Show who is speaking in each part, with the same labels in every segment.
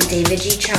Speaker 1: To David G. Tronic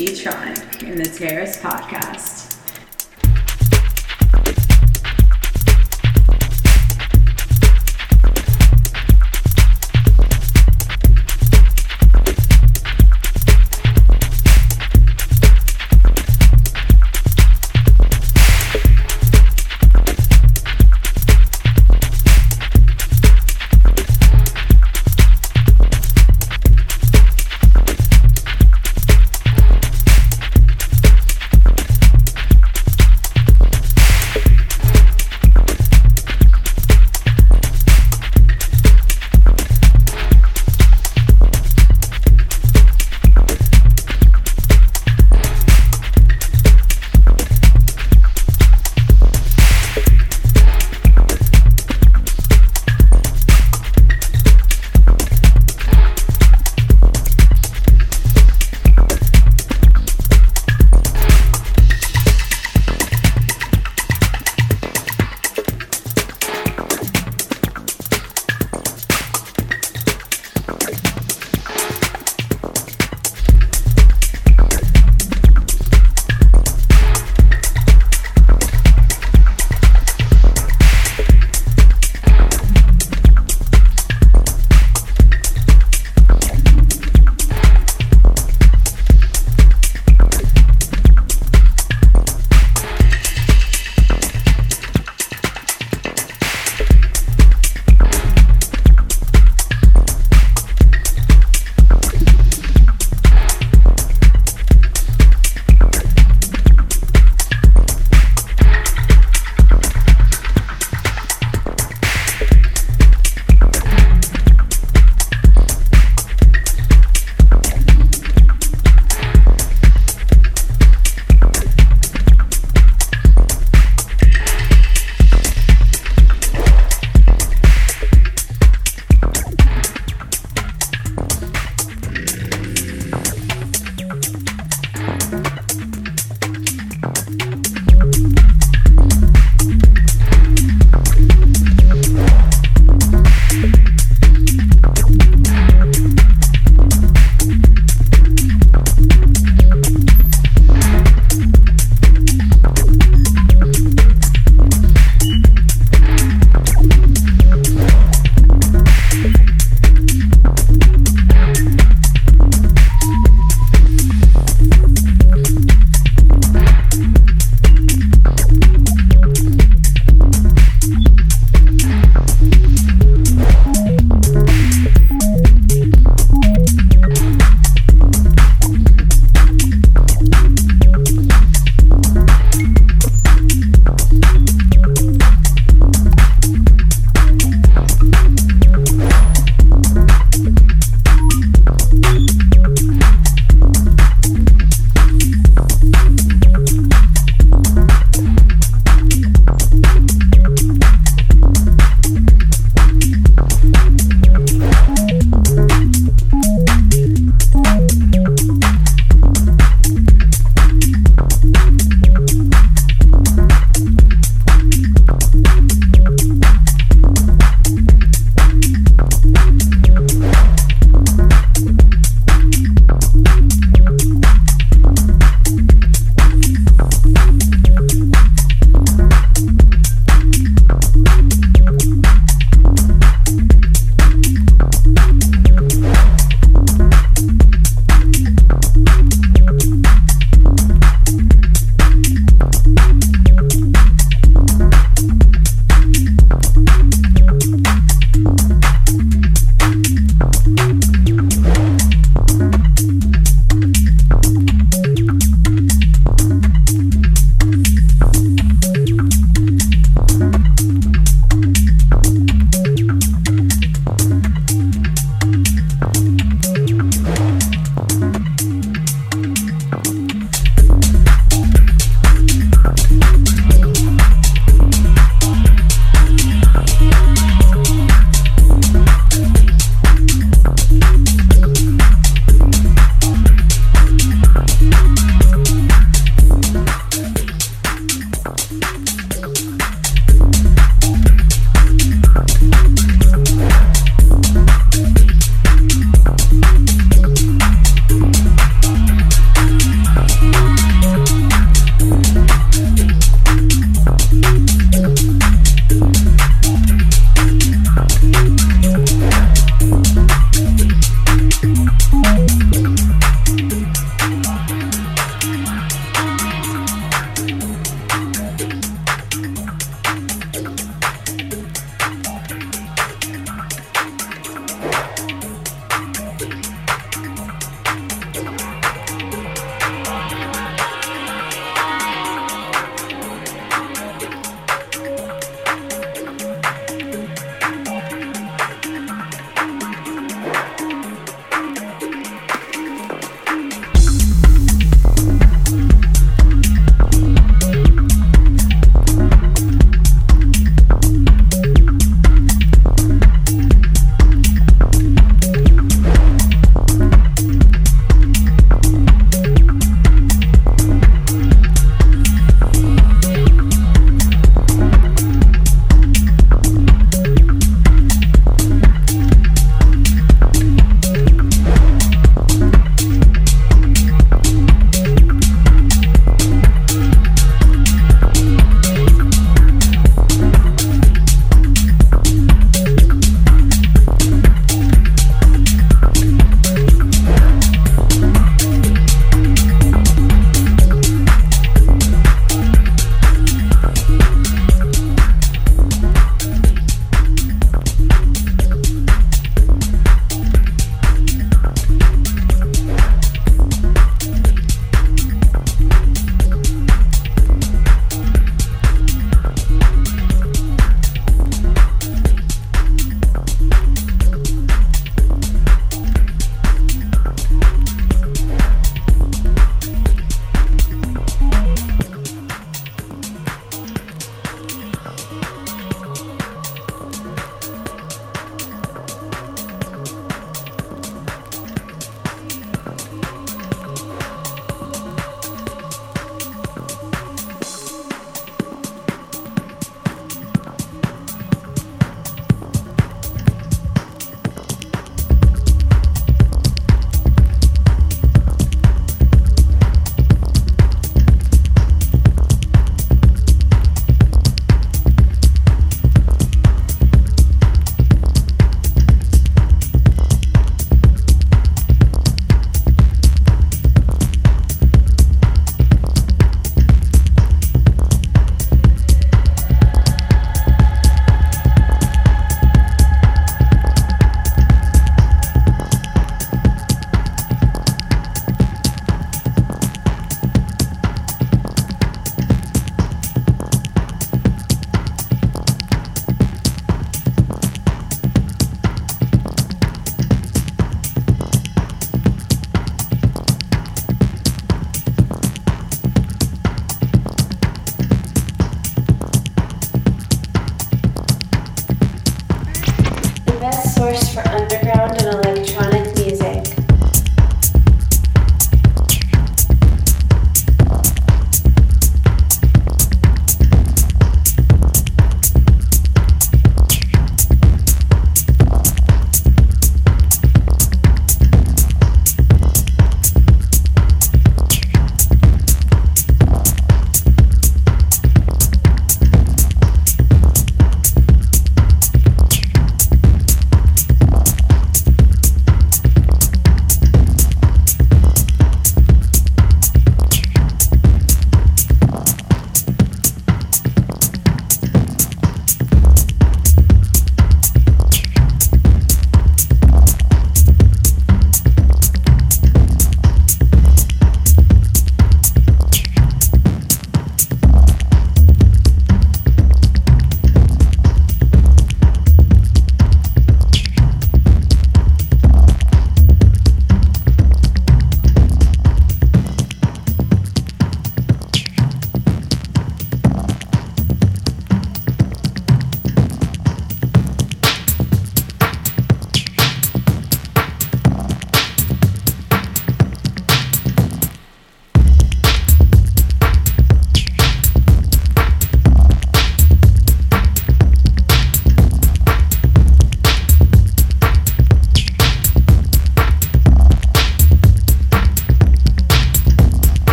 Speaker 1: David